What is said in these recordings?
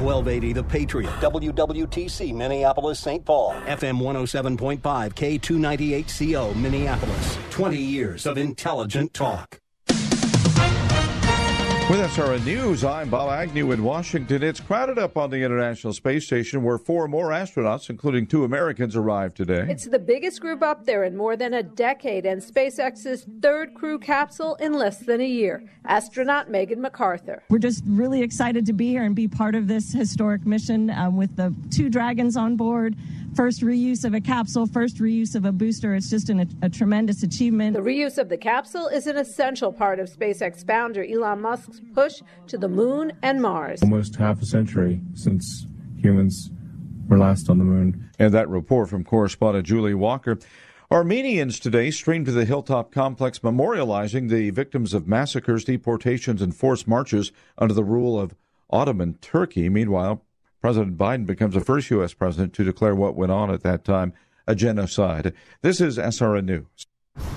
1280 The Patriot, WWTC, Minneapolis, St. Paul, FM 107.5, K298CO, Minneapolis. 20 years of intelligent talk. With SRN News, I'm Bob Agnew in Washington. It's crowded up on the International Space Station where four more astronauts, including two Americans, arrived today. It's the biggest group up there in more than a decade and SpaceX's third crew capsule in less than a year. Astronaut Megan McArthur. We're just really excited to be here and be part of this historic mission um, with the two Dragons on board first reuse of a capsule, first reuse of a booster. It's just an, a, a, tremendous achievement. The reuse of the capsule is an essential part of SpaceX founder Elon Musk's push to the moon and Mars. Almost half a century since humans were last on the moon. And that report from correspondent Julie Walker. Armenians today streamed to the Hilltop Complex memorializing the victims of massacres, deportations, and forced marches under the rule of Ottoman Turkey. Meanwhile, President Biden becomes the first U.S. president to declare what went on at that time a genocide. This is SRN News.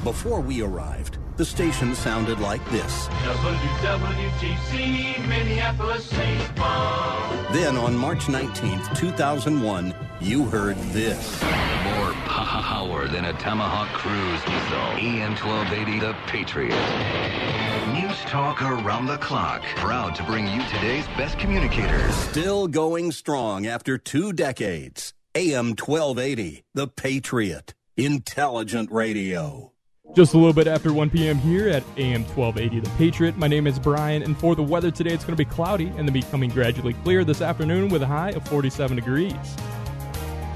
Before we arrived, the station sounded like this. WWTC, Minneapolis, St. Paul. Then on March 19th, 2001, you heard this. More power than a Tomahawk cruise missile. AM 1280, The Patriot. News talk around the clock. Proud to bring you today's best communicators. Still going strong after two decades. AM 1280, The Patriot. Intelligent radio. Just a little bit after 1 p.m. here at AM 1280 The Patriot. My name is Brian, and for the weather today, it's going to be cloudy and then becoming gradually clear this afternoon with a high of 47 degrees.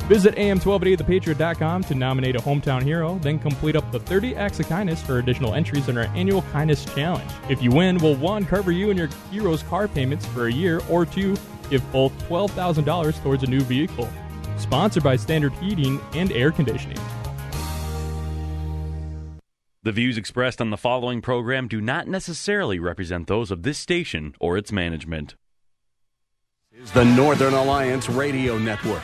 Visit am1280thepatriot.com to nominate a hometown hero, then complete up the 30 acts of kindness for additional entries in our annual Kindness Challenge. If you win, we'll one, cover you and your hero's car payments for a year, or two, give both $12,000 towards a new vehicle. Sponsored by Standard Heating and Air Conditioning. The views expressed on the following program do not necessarily represent those of this station or its management. Is the Northern Alliance Radio Network,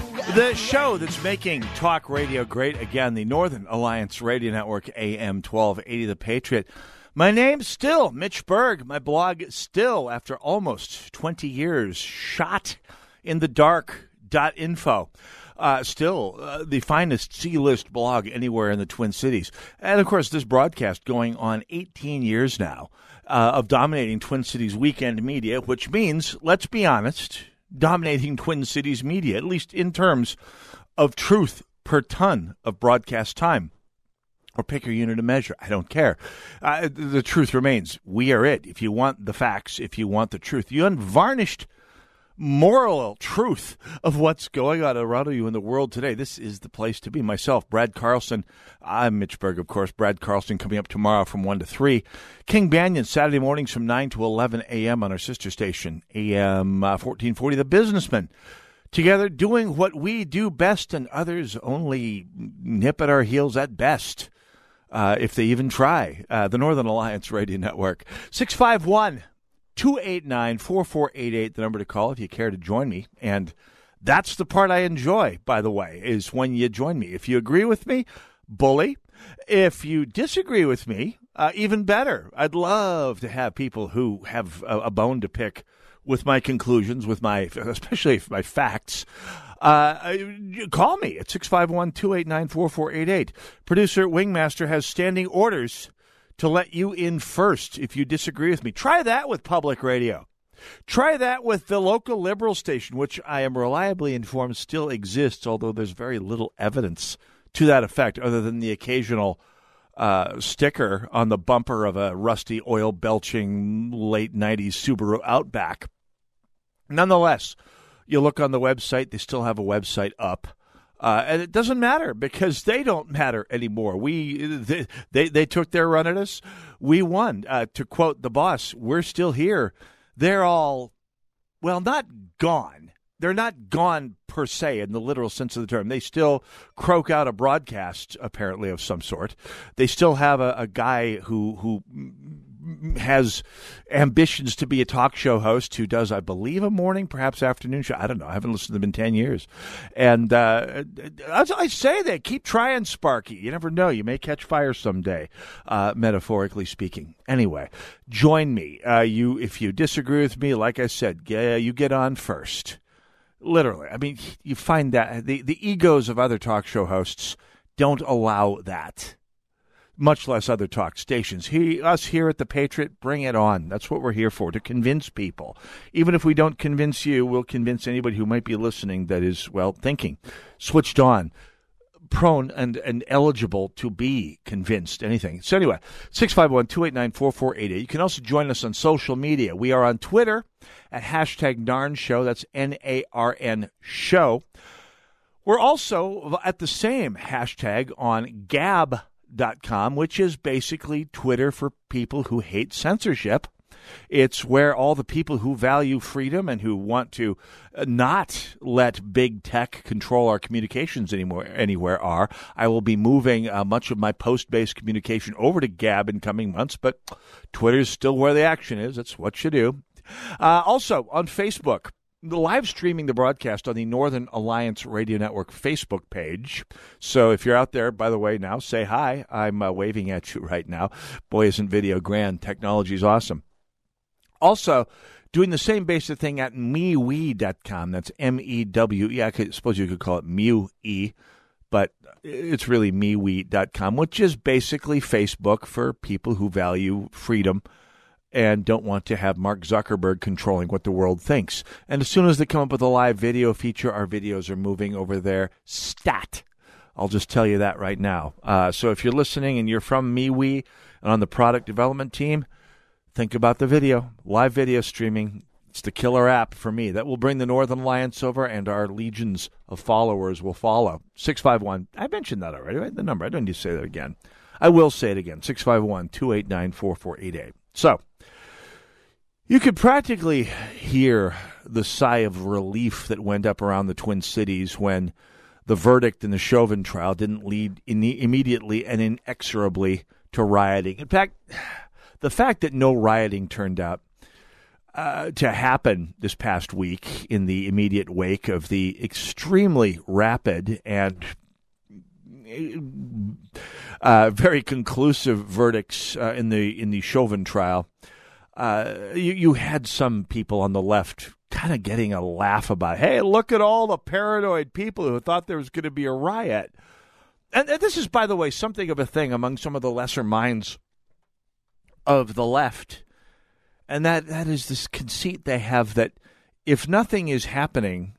The show that's making talk radio great again, the Northern Alliance Radio Network, AM 1280, The Patriot. My name's still Mitch Berg. My blog still, after almost 20 years, shot in the dark.info. Uh, still uh, the finest C list blog anywhere in the Twin Cities. And of course, this broadcast going on 18 years now uh, of dominating Twin Cities weekend media, which means, let's be honest, dominating Twin Cities media, at least in terms of truth per ton of broadcast time. Or pick your unit of measure. I don't care. Uh, the truth remains. We are it. If you want the facts, if you want the truth, the unvarnished moral truth of what's going on around you in the world today. This is the place to be. Myself, Brad Carlson. I'm Mitch Berg, of course. Brad Carlson coming up tomorrow from 1 to 3. King Banaian, Saturday mornings from 9 to 11 a.m. on our sister station, AM uh, 1440, The Businessman. Together doing what we do best and others only nip at our heels at best. Uh, if they even try. Uh, the Northern Alliance Radio Network. 651 289 4488, the number to call if you care to join me. And that's the part I enjoy, by the way, is when you join me. If you agree with me, bully. If you disagree with me, uh, even better. I'd love to have people who have a, a, bone to pick with my conclusions, with my, especially my facts. Uh, call me at 651 289 4488. Producer Wingmaster has standing orders to let you in first if you disagree with me. Try that with public radio. Try that with the local liberal station, which I am reliably informed still exists, although there's very little evidence to that effect, other than the occasional uh, sticker on the bumper of a rusty, oil belching late 90s Subaru Outback. Nonetheless, you look on the website, they still have a website up. Uh, and it doesn't matter because they don't matter anymore. We they they, they took their run at us. We won. Uh, to quote the boss, "We're still here." They're all, well, not gone. They're not gone per se in the literal sense of the term. They still croak out a broadcast, apparently of some sort. They still have a, a guy who who has ambitions to be a talk show host who does, I believe, a morning, perhaps afternoon show. I don't know. I haven't listened to them in 10 years. And uh, I say that, keep trying, Sparky. You never know. You may catch fire someday, uh, metaphorically speaking. Anyway, join me. Uh, you, If you disagree with me, like I said, you get on first. Literally. I mean, you find that the, the egos of other talk show hosts don't allow that much less other talk stations. He, us here at the Patriot, bring it on. That's what we're here for, to convince people. Even if we don't convince you, we'll convince anybody who might be listening that is, well, thinking, switched on, prone and, and eligible to be convinced, anything. So anyway, 651-289-4488. You can also join us on social media. We are on Twitter at hashtag Narn Show. That's N-A-R-N Show. We're also at the same hashtag on Gab com, which is basically Twitter for people who hate censorship. It's where all the people who value freedom and who want to uh, not let big tech control our communications anymore anywhere are. I will be moving uh, much of my post-based communication over to Gab in coming months, but Twitter is still where the action is. That's what you do. Uh, also on Facebook, live streaming the broadcast on the Northern Alliance Radio Network Facebook page. So if you're out there, by the way, now say hi. I'm uh, waving at you right now. Boy, isn't video grand. Technology is awesome. Also, doing the same basic thing at mewe.com. That's M E W E. I could, suppose you could call it Mewe, but it's really mewe.com, which is basically Facebook for people who value freedom and don't want to have Mark Zuckerberg controlling what the world thinks. And as soon as they come up with a live video feature, our videos are moving over there. Stat. I'll just tell you that right now. Uh, so if you're listening and you're from MeWe and on the product development team, think about the video. Live video streaming. It's the killer app for me. That will bring the Northern Alliance over, and our legions of followers will follow. 651. I mentioned that already, right? The number. I don't need to say that again. I will say it again 651 289 4488. So, you could practically hear the sigh of relief that went up around the Twin Cities when the verdict in the Chauvin trial didn't lead in immediately and inexorably to rioting. In fact, the fact that no rioting turned out uh, to happen this past week in the immediate wake of the extremely rapid and uh, very conclusive verdicts uh, in the in the Chauvin trial uh, you, you had some people on the left kind of getting a laugh about, hey, look at all the paranoid people who thought there was going to be a riot. And, and this is, by the way, something of a thing among some of the lesser minds of the left. And that, that is this conceit they have that if nothing is happening,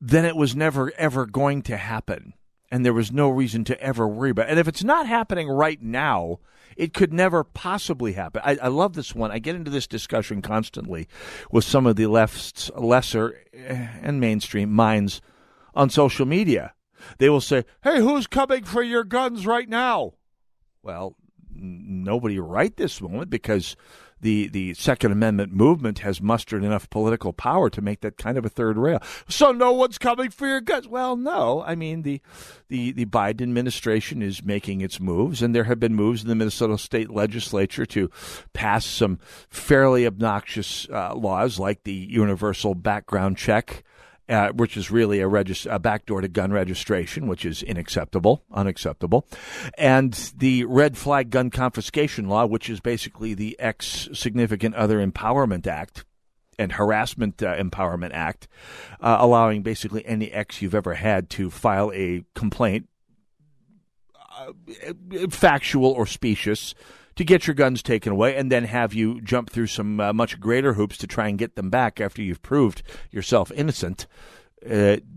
then it was never, ever going to happen. And there was no reason to ever worry about it. And if it's not happening right now, it could never possibly happen. I, I love this one. I get into this discussion constantly with some of the left's lesser eh, and mainstream minds on social media. They will say, "Hey, who's coming for your guns right now?" Well, nobody right this moment because the the Second Amendment movement has mustered enough political power to make that kind of a third rail. So no one's coming for your guns. Well, no. I mean the the the Biden administration is making its moves, and there have been moves in the Minnesota state legislature to pass some fairly obnoxious uh, laws like the universal background check uh, which is really a, a backdoor to gun registration, which is unacceptable, unacceptable, and the red flag gun confiscation law, which is basically the ex significant other empowerment act and harassment uh, empowerment act, uh, allowing basically any ex you've ever had to file a complaint, uh, factual or specious to get your guns taken away and then have you jump through some uh, much greater hoops to try and get them back after you've proved yourself innocent.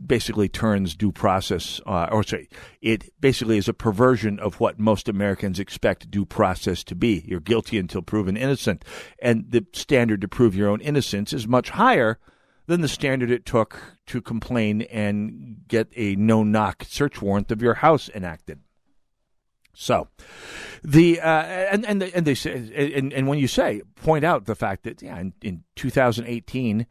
basically turns due process, uh, or sorry, it basically is a perversion of what most Americans expect due process to be. You're guilty until proven innocent. And the standard to prove your own innocence is much higher than the standard it took to complain and get a no knock search warrant of your house enacted. So, the uh, and and and they say and, and when you say point out the fact that yeah in, in 2018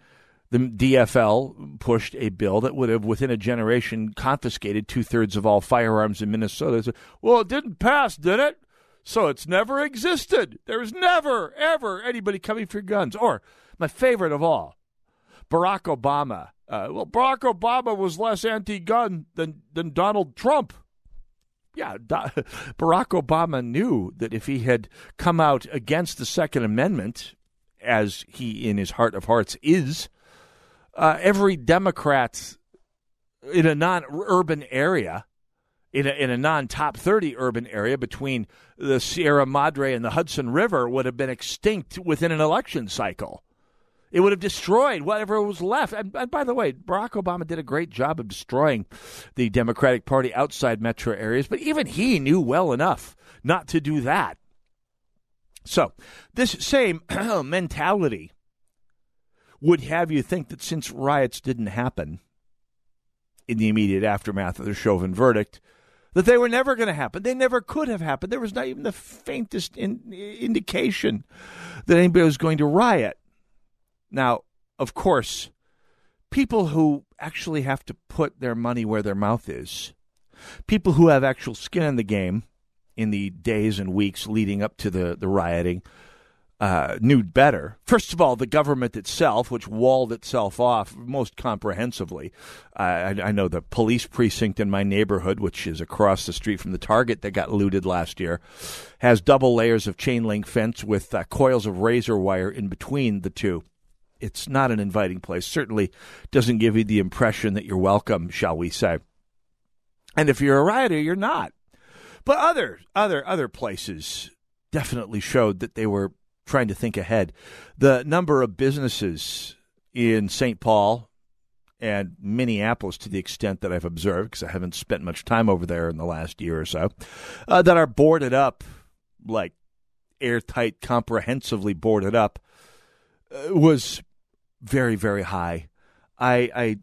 the DFL pushed a bill that would have, within a generation, confiscated two thirds of all firearms in Minnesota. Well, it didn't pass, did it? So it's never existed. There's never, ever anybody coming for guns. Or, my favorite of all, Barack Obama. Uh, well, Barack Obama was less anti gun than, than Donald Trump. Yeah, Barack Obama knew that if he had come out against the Second Amendment, as he in his heart of hearts is, uh, every Democrat in a non-urban area, in a, in a non-top 30 urban area between the Sierra Madre and the Hudson River would have been extinct within an election cycle. It would have destroyed whatever was left. And, and, by the way, Barack Obama did a great job of destroying the Democratic Party outside metro areas, but even he knew well enough not to do that. So, this same mentality would have you think that since riots didn't happen in the immediate aftermath of the Chauvin verdict, that they were never going to happen. They never could have happened. There was not even the faintest in, indication that anybody was going to riot. Now, of course, people who actually have to put their money where their mouth is, people who have actual skin in the game in the days and weeks leading up to the, the rioting, uh, knew better. First of all, the government itself, which walled itself off most comprehensively. Uh, I, I, know the police precinct in my neighborhood, which is across the street from the Target that got looted last year, has double layers of chain link fence with uh, coils of razor wire in between the two. It's not an inviting place. Certainly doesn't give you the impression that you're welcome, shall we say. And if you're a rioter, you're not. But other other other places definitely showed that they were trying to think ahead. The number of businesses in St. Paul and Minneapolis, to the extent that I've observed, because I haven't spent much time over there in the last year or so, uh, that are boarded up, like airtight, comprehensively boarded up, uh, was very, very high. I, I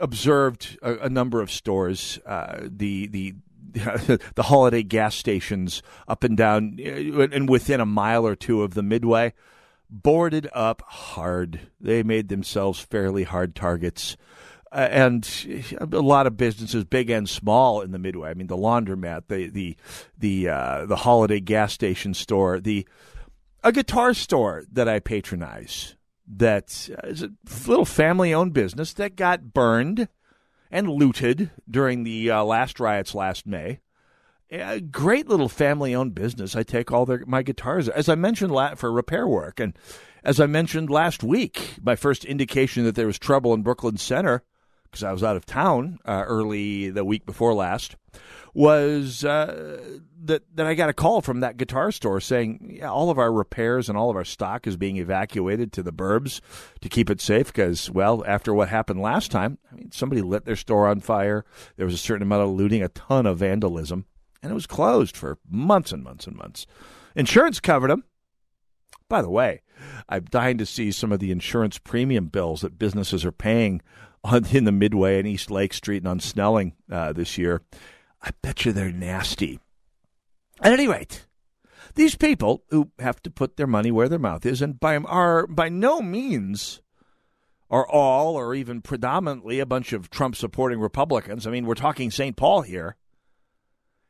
observed a, a, number of stores. Uh, the the the holiday gas stations up and down uh, and within a mile or two of the midway boarded up hard. They made themselves fairly hard targets. Uh, and a lot of businesses, big and small, in the midway. I mean, the laundromat, the the the uh, the holiday gas station store, the a guitar store that I patronize. That is a little family-owned business that got burned and looted during the uh, last riots last May. A great little family-owned business. I take all their my guitars, as I mentioned, for repair work, and as I mentioned last week, my first indication that there was trouble in Brooklyn Center because I was out of town uh, early the week before last was uh, that that I got a call from that guitar store saying yeah, all of our repairs and all of our stock is being evacuated to the burbs to keep it safe because well after what happened last time I mean somebody lit their store on fire. There was a certain amount of looting a ton of vandalism and it was closed for months and months and months. Insurance covered them by the way I'm dying to see some of the insurance premium bills that businesses are paying on, in the Midway and East Lake Street and on Snelling uh, this year. I bet you they're nasty. At any rate, these people who have to put their money where their mouth is, and by are by no means are all or even predominantly a bunch of Trump supporting Republicans. I mean, we're talking St. Paul here.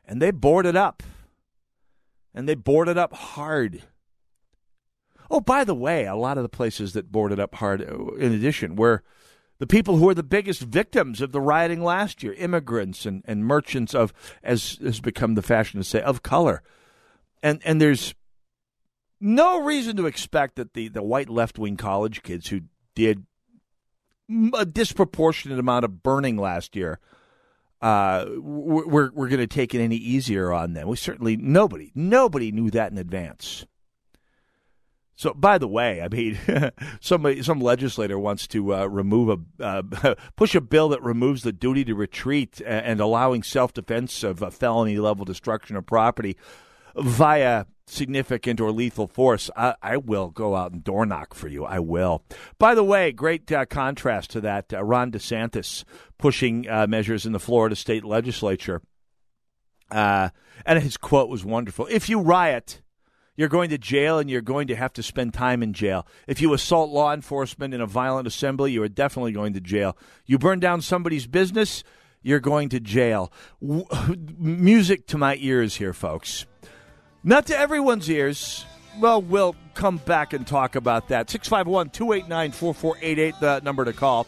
And they boarded up. And they boarded up hard. Oh, by the way, a lot of the places that boarded up hard, in addition, were the people who are the biggest victims of the rioting last year, immigrants and, and merchants of, as has become the fashion to say, of color. And, and there's no reason to expect that the, the white left wing college kids who did a disproportionate amount of burning last year, uh, we're, we're going to take it any easier on them. We certainly, nobody, nobody knew that in advance. So, by the way, I mean, somebody, some legislator wants to uh, remove a uh, push a bill that removes the duty to retreat and allowing self defense of felony level destruction of property via significant or lethal force. I, I, will go out and door knock for you. I will. By the way, great uh, contrast to that. Uh, Ron DeSantis pushing uh, measures in the Florida state legislature. Uh, and his quote was wonderful. If you riot, you're going to jail and you're going to have to spend time in jail. If you assault law enforcement in a violent assembly, you are definitely going to jail. You burn down somebody's business, you're going to jail. W- music to my ears here, folks. Not to everyone's ears. Well, we'll come back and talk about that. 651 289 4488, the number to call.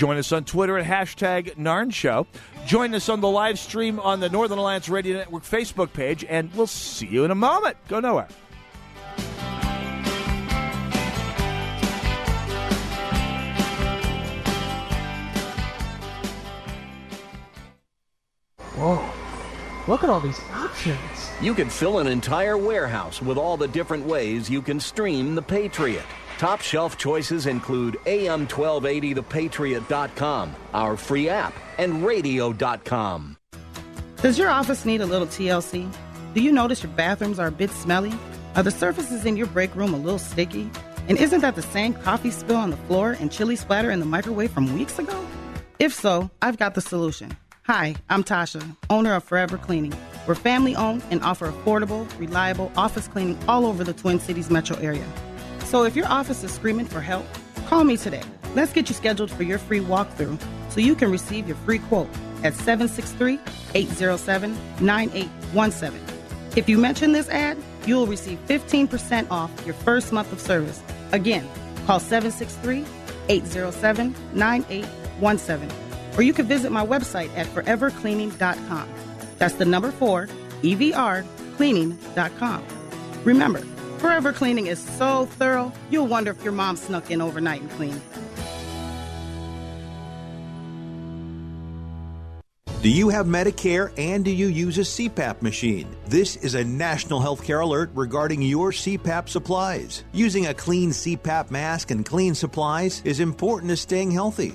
Join us on Twitter at hashtag Narn Show. Join us on the live stream on the Northern Alliance Radio Network Facebook page, and we'll see you in a moment. Go nowhere. Whoa. Look at all these options. You can fill an entire warehouse with all the different ways you can stream The Patriot. Top shelf choices include AM1280thepatriot.com, our free app, and radio.com. Does your office need a little TLC? Do you notice your bathrooms are a bit smelly? Are the surfaces in your break room a little sticky? And isn't that the same coffee spill on the floor and chili splatter in the microwave from weeks ago? If so, I've got the solution. Hi, I'm Tasha, owner of Forever Cleaning. We're family owned and offer affordable, reliable office cleaning all over the Twin Cities metro area. So if your office is screaming for help, call me today. Let's get you scheduled for your free walkthrough so you can receive your free quote at 763 807 9817. If you mention this ad, you'll receive 15% off your first month of service. Again, call 763 807 9817. Or you can visit my website at forevercleaning.com. That's the number four, EVR, cleaning.com. Remember, Forever Cleaning is so thorough, you'll wonder if your mom snuck in overnight and cleaned. Do you have Medicare and do you use a CPAP machine? This is a national healthcare alert regarding your CPAP supplies. Using a clean CPAP mask and clean supplies is important to staying healthy.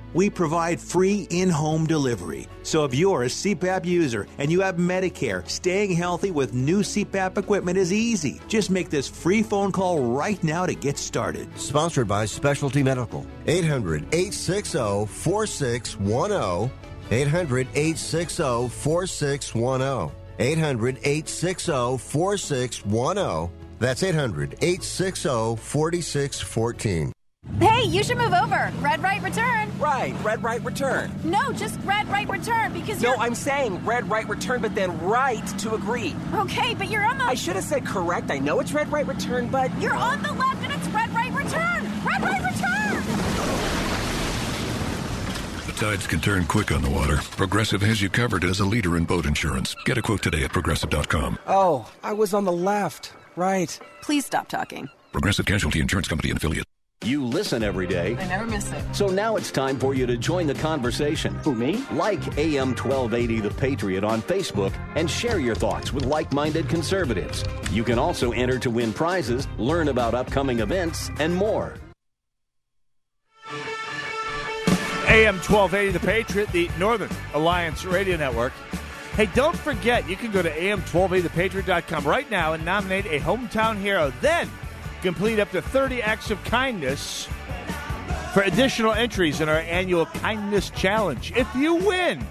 We provide free in home delivery. So if you're a CPAP user and you have Medicare, staying healthy with new CPAP equipment is easy. Just make this free phone call right now to get started. Sponsored by Specialty Medical. 800 860 4610. 800 860 4610. 800 860 4610. That's 800 860 4614. Hey, you should move over. Red right return. Right, red right return. No, just red right return because No, you're. I'm saying red right return, but then right to agree. Okay, but you're on the. I should have said correct. I know it's red right return, but. You're on the left and it's red right return. Red right return. The tides can turn quick on the water. Progressive has you covered as a leader in boat insurance. Get a quote today at progressive.com. Oh, I was on the left. Right. Please stop talking. Progressive Casualty Insurance Company and affiliate. You listen every day. I never miss it. So now it's time for you to join the conversation. Who, me? Like AM 1280 The Patriot on Facebook and share your thoughts with like minded conservatives. You can also enter to win prizes, learn about upcoming events, and more. AM 1280 The Patriot, the Northern Alliance Radio Network. Hey, don't forget, you can go to am1280thepatriot.com right now and nominate a hometown hero. Then complete up to 30 acts of kindness for additional entries in our annual Kindness Challenge. If you win,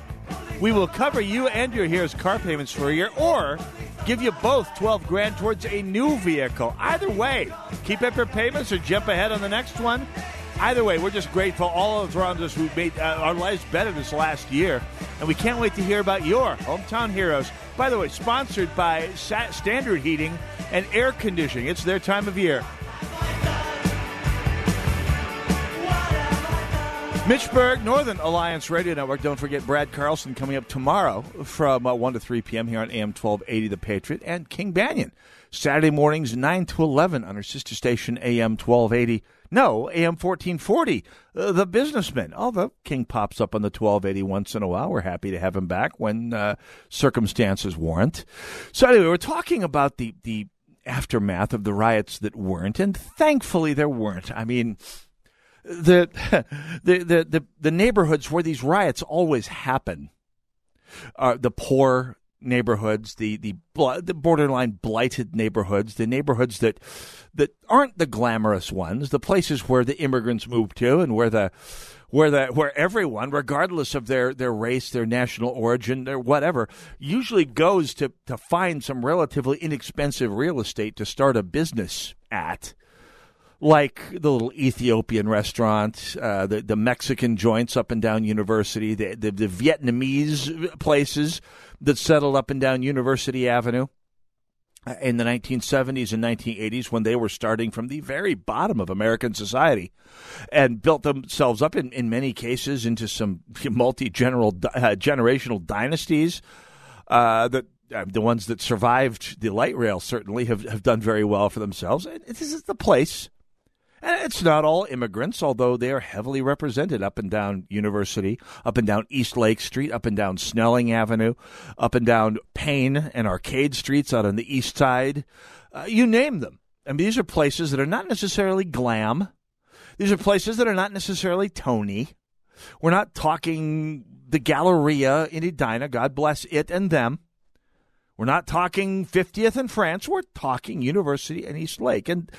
we will cover you and your hero's car payments for a year or give you both 12 grand towards a new vehicle. Either way, keep up your payments or jump ahead on the next one. Either way, we're just grateful all of us around us who made uh, our lives better this last year. And we can't wait to hear about your hometown heroes. By the way, sponsored by Standard Heating and Air Conditioning. It's their time of year. Mitch Berg, Northern Alliance Radio Network. Don't forget Brad Carlson coming up tomorrow from uh, 1 to 3 p.m. here on AM 1280 The Patriot. And King Banaian, Saturday mornings 9 to 11 on our sister station AM 1280. No, AM 1440, uh, The Businessman. Although King pops up on the 1280 once in a while. We're happy to have him back when uh, circumstances warrant. So anyway, we're talking about the, the aftermath of the riots that weren't, and thankfully there weren't. I mean, the, the the the the neighborhoods where these riots always happen are the poor neighborhoods, the the the borderline blighted neighborhoods, the neighborhoods that that aren't the glamorous ones, the places where the immigrants move to, and where the where the where everyone, regardless of their, their race, their national origin, their whatever, usually goes to to find some relatively inexpensive real estate to start a business at. Like the little Ethiopian restaurant, uh, the the Mexican joints up and down University, the, the, the Vietnamese places that settled up and down University Avenue in the 1970s and 1980s when they were starting from the very bottom of American society and built themselves up in, in many cases into some multi uh, generational dynasties uh, that uh, the ones that survived the light rail certainly have, have done very well for themselves. This is the place and it's not all immigrants, although they are heavily represented up and down University, up and down East Lake Street, up and down Snelling Avenue, up and down Payne and Arcade Streets out on the east side. Uh, you name them. I mean, these are places that are not necessarily glam. These are places that are not necessarily Tony. We're not talking the Galleria in Edina, God bless it and them. We're not talking 50th in France. We're talking University and East Lake. And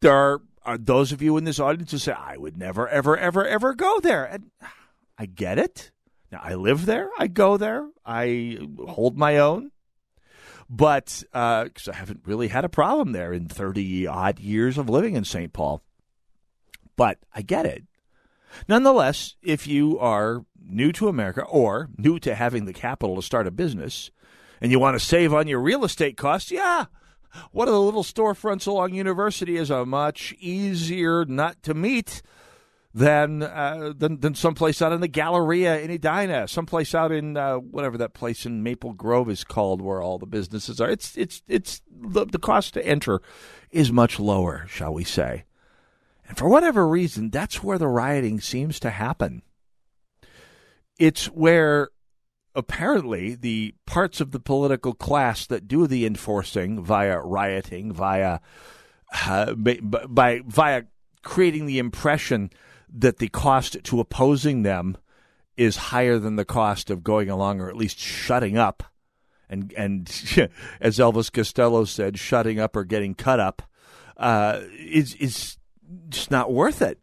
there are are those of you in this audience who say, I would never, ever, ever, ever go there. And I get it. Now, I live there. I go there. I hold my own. But because uh, I haven't really had a problem there in 30 odd years of living in St. Paul. But I get it. Nonetheless, if you are new to America or new to having the capital to start a business and you want to save on your real estate costs, yeah, one of the little storefronts along University is a much easier nut to meet than uh, than than someplace out in the Galleria in Edina, someplace out in uh, whatever that place in Maple Grove is called, where all the businesses are. It's it's it's the, the cost to enter is much lower, shall we say? And for whatever reason, that's where the rioting seems to happen. It's where apparently the parts of the political class that do the enforcing via rioting, via uh, by, by via creating the impression that the cost to opposing them is higher than the cost of going along or at least shutting up. And and as Elvis Costello said, shutting up or getting cut up uh, is is just not worth it.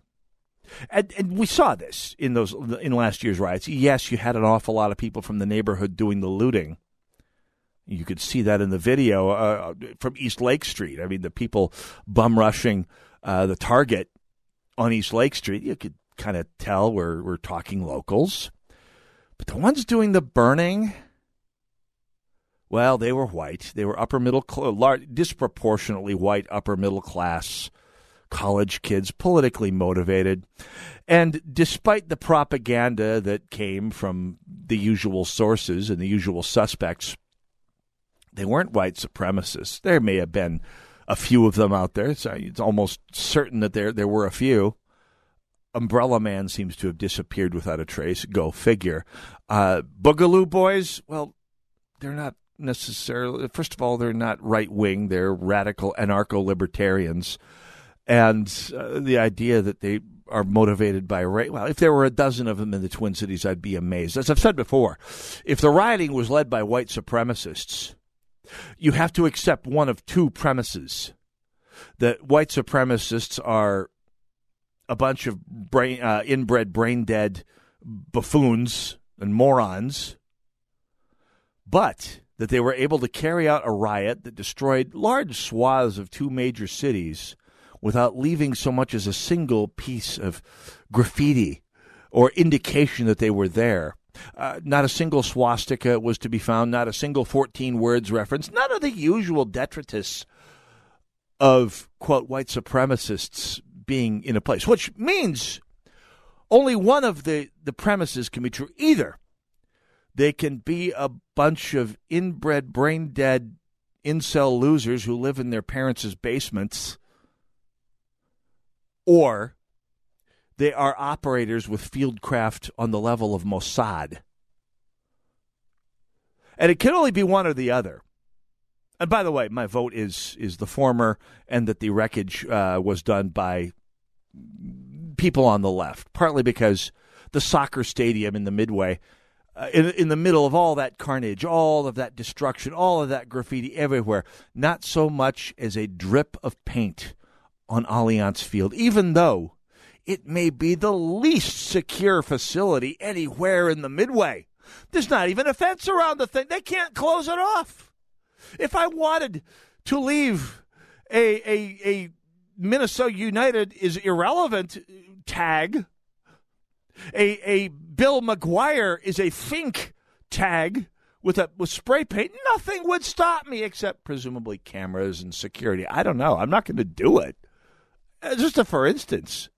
And, and, we saw this in those in last year's riots. Yes, you had an awful lot of people from the neighborhood doing the looting. You could see that in the video uh, from East Lake Street. I mean, the people bum rushing uh, the Target on East Lake Street. You could kind of tell we're we're talking locals, but the ones doing the burning. Well, they were white. They were upper middle, large, disproportionately white upper middle class college kids, politically motivated. And despite the propaganda that came from the usual sources and the usual suspects, they weren't white supremacists. There may have been a few of them out there. So it's almost certain that there there were a few. Umbrella Man seems to have disappeared without a trace. Go figure. Uh, Boogaloo Boys, well, they're not necessarily. First of all, they're not right wing. They're radical anarcho libertarians and uh, the idea that they are motivated by race. Well, if there were a dozen of them in the Twin Cities, I'd be amazed. As I've said before, if the rioting was led by white supremacists, you have to accept one of two premises: that white supremacists are a bunch of brain, uh, inbred, brain dead buffoons and morons, but that they were able to carry out a riot that destroyed large swaths of two major cities without leaving so much as a single piece of graffiti or indication that they were there. Uh, not a single swastika was to be found, not a single 14 words reference, none of the usual detritus of, quote, white supremacists being in a place, which means only one of the, the premises can be true. Either they can be a bunch of inbred, brain dead incel losers who live in their parents' basements, or they are operators with fieldcraft on the level of Mossad. And it can only be one or the other. And by the way, my vote is is the former, and that the wreckage uh, was done by people on the left, partly because the soccer stadium in the Midway, uh, in, in the middle of all that carnage, all of that destruction, all of that graffiti everywhere, not so much as a drip of paint on Allianz Field, even though it may be the least secure facility anywhere in the Midway. There's not even a fence around the thing. They can't close it off. If I wanted to leave a a, a Minnesota United is irrelevant tag, a a Bill McGuire is a Fink tag with a with spray paint, nothing would stop me except presumably cameras and security. I don't know. I'm not going to do it. Uh, Just a for instance.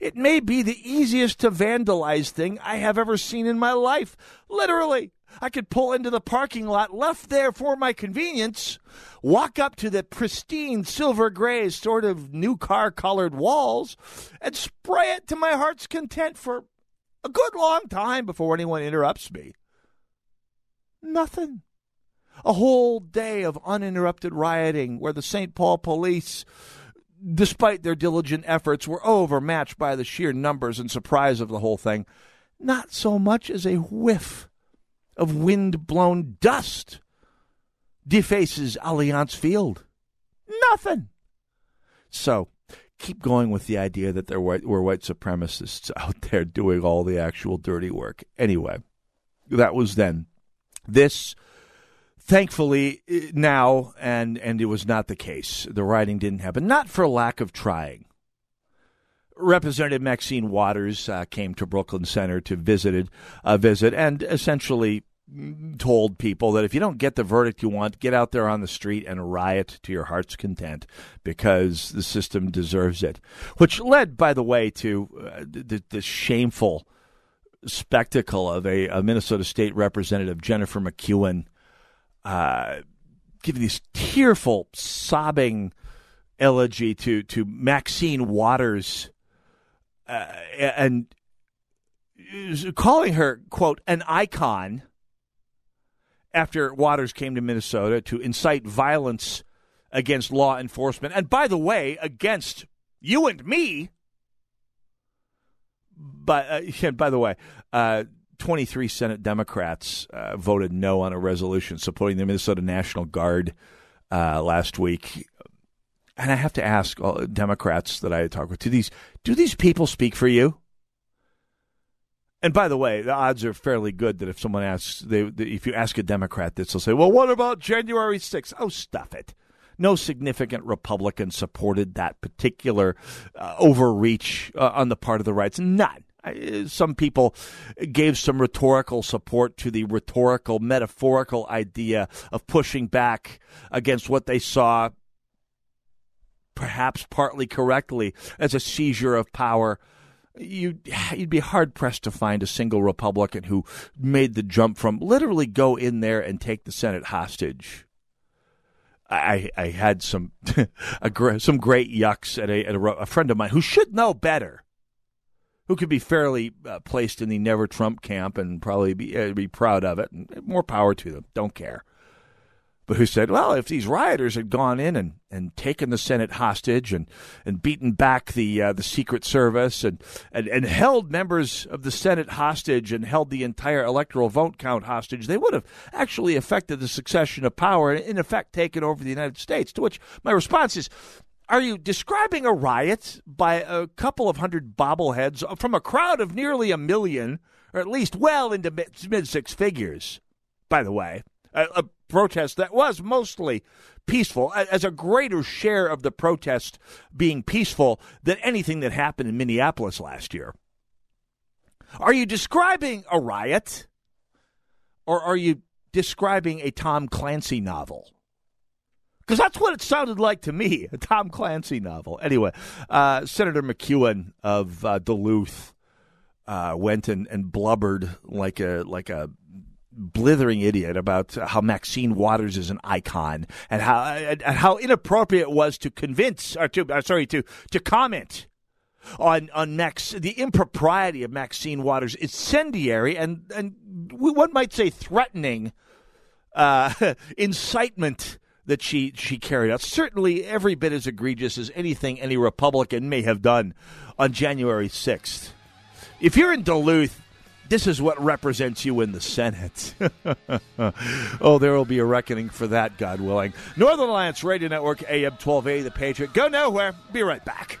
It may be the easiest to vandalize thing I have ever seen in my life. Literally. I could pull into the parking lot left there for my convenience, walk up to the pristine silver gray sort of new car colored walls, and spray it to my heart's content for a good long time before anyone interrupts me. Nothing. A whole day of uninterrupted rioting where the St. Paul police despite their diligent efforts, were overmatched by the sheer numbers and surprise of the whole thing. Not so much as a whiff of wind blown dust defaces Allianz Field. Nothing. So keep going with the idea that there were, were white supremacists out there doing all the actual dirty work. Anyway, that was then. This thankfully eh, now and and it was not the case. The writing didn't happen not for lack of trying. Representative maxine waters uh, came to brooklyn center to visited uh, visit and essentially told people that if you don't get the verdict you want get out there on the street and riot to your heart's content because the system deserves it. Which led by the way to uh, the, the shameful spectacle of a, a minnesota state representative jennifer mcewen uh, giving this tearful, sobbing elegy to to Maxine Waters, uh, and calling her quote an icon after Waters came to Minnesota to incite violence against law enforcement, and by the way, against you and me. But uh, by the way, uh, 23 Senate Democrats uh, voted no on a resolution supporting the Minnesota National Guard uh, last week. And I have to ask all Democrats that I talk with: Do these do these people speak for you? And by the way, the odds are fairly good that if someone asks, they, if you ask a Democrat this, they'll say, "Well, what about January 6th? Oh, stuff it. No significant Republican supported that particular uh, overreach uh, on the part of the rights. None some people gave some rhetorical support to the rhetorical, metaphorical idea of pushing back against what they saw, perhaps partly correctly, as a seizure of power. You'd, you'd be hard pressed to find a single Republican who made the jump from literally go in there and take the Senate hostage. I, I had some a, some great yucks at, a, at a, a friend of mine who should know better who could be fairly uh, placed in the never Trump camp and probably be uh, be proud of it. And more power to them. Don't care. But who said, well, if these rioters had gone in and, and taken the Senate hostage and, and beaten back the uh, the Secret Service and, and, and held members of the Senate hostage and held the entire electoral vote count hostage, they would have actually affected the succession of power and, in effect, taken over the United States. To which my response is, are you describing a riot by a couple of hundred bobbleheads from a crowd of nearly a million, or at least well into mid six figures? By the way, a, a, protest that was mostly peaceful, as a greater share of the protest being peaceful than anything that happened in Minneapolis last year. Are you describing a riot, or are you describing a Tom Clancy novel? Because that's what it sounded like to me, a Tom Clancy novel. Anyway, uh, Senator McEwen of uh, Duluth uh, went and, and blubbered like a like a blithering idiot about how Maxine Waters is an icon and how and how inappropriate it was to convince or to uh, sorry to to comment on on Max the impropriety of Maxine Waters incendiary and and one might say threatening uh, incitement that she she carried out certainly every bit as egregious as anything any Republican may have done on January 6th. If you're in Duluth this is what represents you in the Senate. oh, there will be a reckoning for that, God willing. Northern Alliance Radio Network, AM 1280, The Patriot. Go nowhere. Be right back.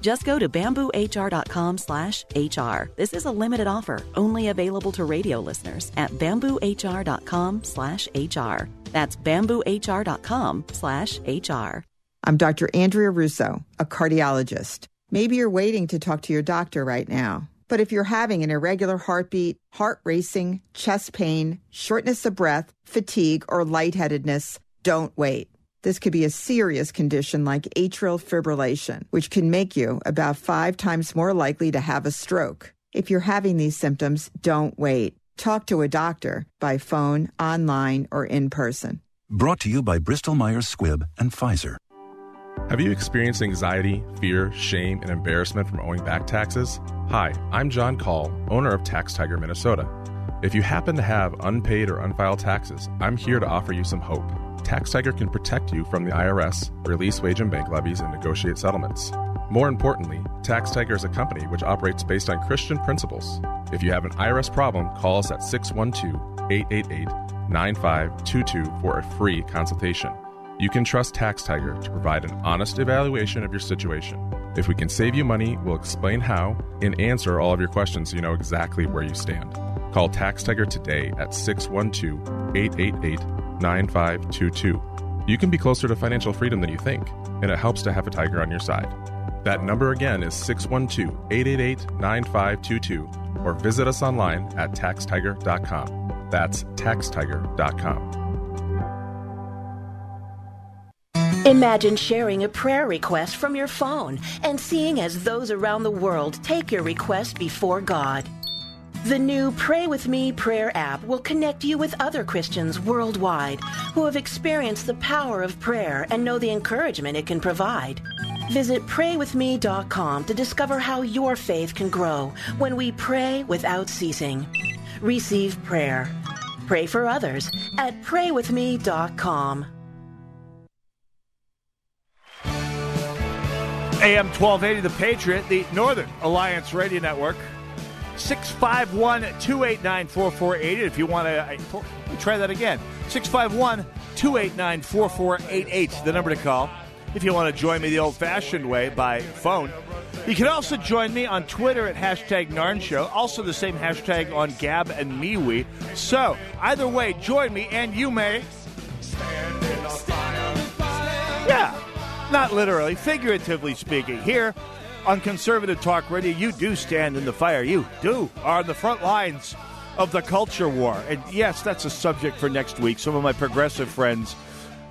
Just go to bamboohr.com slash HR. This is a limited offer, only available to radio listeners at bamboohr.com slash HR. That's bamboohr.com slash HR. I'm Dr. Andrea Russo, a cardiologist. Maybe you're waiting to talk to your doctor right now. But if you're having an irregular heartbeat, heart racing, chest pain, shortness of breath, fatigue, or lightheadedness, don't wait. This could be a serious condition like atrial fibrillation, which can make you about five times more likely to have a stroke. If you're having these symptoms, don't wait. Talk to a doctor by phone, online, or in person. Brought to you by Bristol Myers Squibb and Pfizer. Have you experienced anxiety, fear, shame, and embarrassment from owing back taxes? Hi, I'm John Call, owner of Tax Tiger Minnesota. If you happen to have unpaid or unfiled taxes, I'm here to offer you some hope. Tax Tiger can protect you from the IRS, release wage and bank levies, and negotiate settlements. More importantly, Tax Tiger is a company which operates based on Christian principles. If you have an IRS problem, call us at 612 888 9522 for a free consultation. You can trust Tax Tiger to provide an honest evaluation of your situation. If we can save you money, we'll explain how and answer all of your questions so you know exactly where you stand. Call Tax Tiger today at 612 888 9522. You can be closer to financial freedom than you think, and it helps to have a tiger on your side. That number again is 612 888 9522, or visit us online at taxtiger.com. That's taxtiger.com. Imagine sharing a prayer request from your phone and seeing as those around the world take your request before God. The new Pray With Me prayer app will connect you with other Christians worldwide who have experienced the power of prayer and know the encouragement it can provide. Visit praywithme.com to discover how your faith can grow when we pray without ceasing. Receive prayer. Pray for others at praywithme.com. AM 1280, The Patriot, the Northern Alliance Radio Network. 651 289 4488. If you want to uh, try that again, 651 289 4488, the number to call. If you want to join me the old fashioned way by phone, you can also join me on Twitter at hashtag Narn Show, also the same hashtag on Gab and MeWe. So, either way, join me and you may. Yeah, not literally, figuratively speaking. Here on Conservative Talk Radio, you do stand in the fire. You do are on the front lines of the culture war. And yes, that's a subject for next week. Some of my progressive friends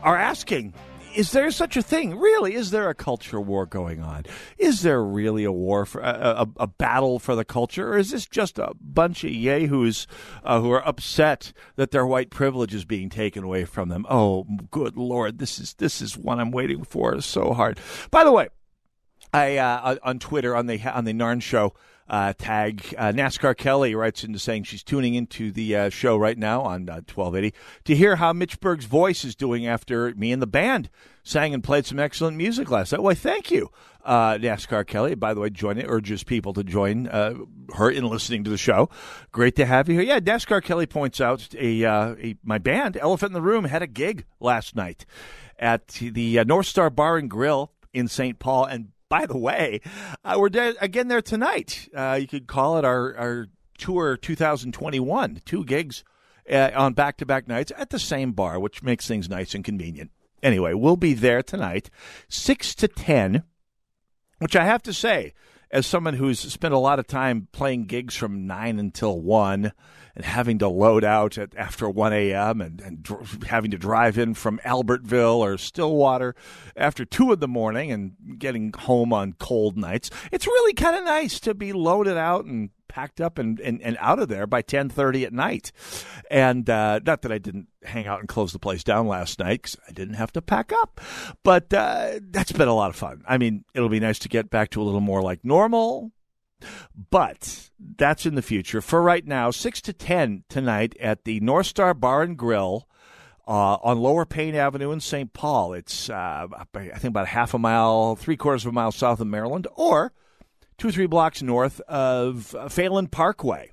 are asking is there such a thing? Really, is there a culture war going on? Is there really a war for a, a, a battle for the culture, or is this just a bunch of yahoos uh, who are upset that their white privilege is being taken away from them? Oh, good lord, this is this is one I'm waiting for so hard. By the way, I uh, on Twitter on the on the Narn Show uh, tag. Uh, NASCAR Kelly writes into saying she's tuning into the uh, show right now on uh, 1280 to hear how Mitch Berg's voice is doing after me and the band sang and played some excellent music last night. Why, thank you, uh, NASCAR Kelly. By the way, join it urges people to join uh, her in listening to the show. Great to have you here. Yeah, NASCAR Kelly points out a, a my band Elephant in the Room had a gig last night at the North Star Bar and Grill in St. Paul, and by the way, uh, we're de- again there tonight. Uh, you could call it our, our tour 2021. Two gigs uh, on back to back nights at the same bar, which makes things nice and convenient. Anyway, we'll be there tonight, 6 to 10, which I have to say, as someone who's spent a lot of time playing gigs from 9 until 1 and having to load out at after 1 a.m. and, and dr- having to drive in from Albertville or Stillwater after 2 in the morning and getting home on cold nights. It's really kind of nice to be loaded out and packed up and, and, and out of there by 10.30 at night. And uh, not that I didn't hang out and close the place down last night because I didn't have to pack up. But uh, that's been a lot of fun. I mean, it'll be nice to get back to a little more like normal but that's in the future. For right now, 6 to 10 tonight at the North Star Bar and Grill uh, on Lower Payne Avenue in St. Paul. It's, uh, I think, about half a mile, three quarters of a mile south of Maryland, or two or three blocks north of Phalen Parkway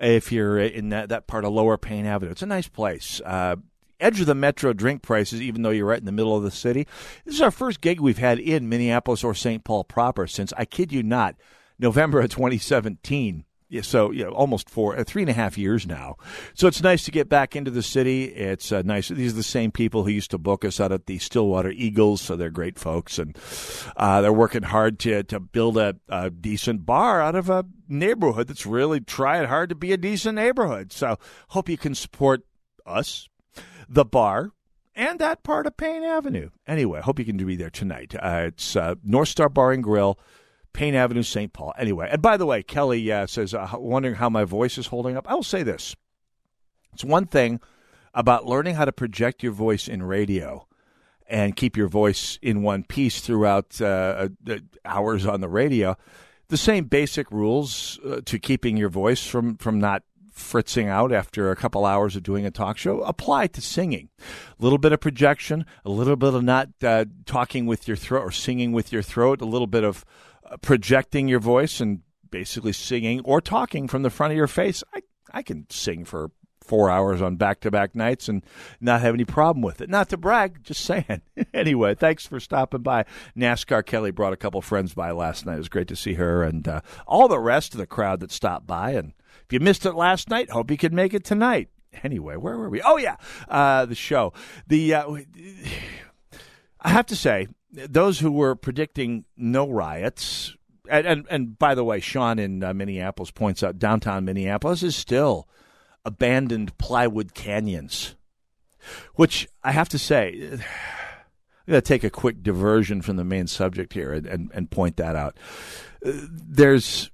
if you're in that, that part of Lower Payne Avenue. It's a nice place. Uh, edge of the metro drink prices, even though you're right in the middle of the city. This is our first gig we've had in Minneapolis or St. Paul proper since, I kid you not, November of 2017. So, you know, almost four, uh, three and a half years now. So it's nice to get back into the city. It's uh, nice. These are the same people who used to book us out at the Stillwater Eagles, so they're great folks, and uh, they're working hard to to build a, a, decent bar out of a neighborhood that's really trying hard to be a decent neighborhood. So, hope you can support us, the bar, and that part of Payne Avenue. Anyway, hope you can be there tonight. Uh, it's uh, North Star Bar and Grill. Payne Avenue, St. Paul. Anyway, and by the way, Kelly uh, says, uh, wondering how my voice is holding up. I will say this: it's one thing about learning how to project your voice in radio and keep your voice in one piece throughout uh, uh hours on the radio. The same basic rules uh, to keeping your voice from from not fritzing out after a couple hours of doing a talk show apply to singing. A little bit of projection, a little bit of not uh, talking with your throat or singing with your throat, a little bit of projecting your voice and basically singing or talking from the front of your face. I, I can sing for four hours on back to back nights and not have any problem with it. Not to brag, just saying. anyway, thanks for stopping by. NASCAR Kelly brought a couple friends by last night. It was great to see her and uh, all the rest of the crowd that stopped by. And if you missed it last night, hope you could make it tonight. Anyway, where were we? Oh, yeah, uh, the show. The uh, I have to say, those who were predicting no riots, and and, and by the way, Sean in uh, Minneapolis points out downtown Minneapolis is still abandoned plywood canyons, which I have to say. I'm going to take a quick diversion from the main subject here and, and, and point that out. Uh, there's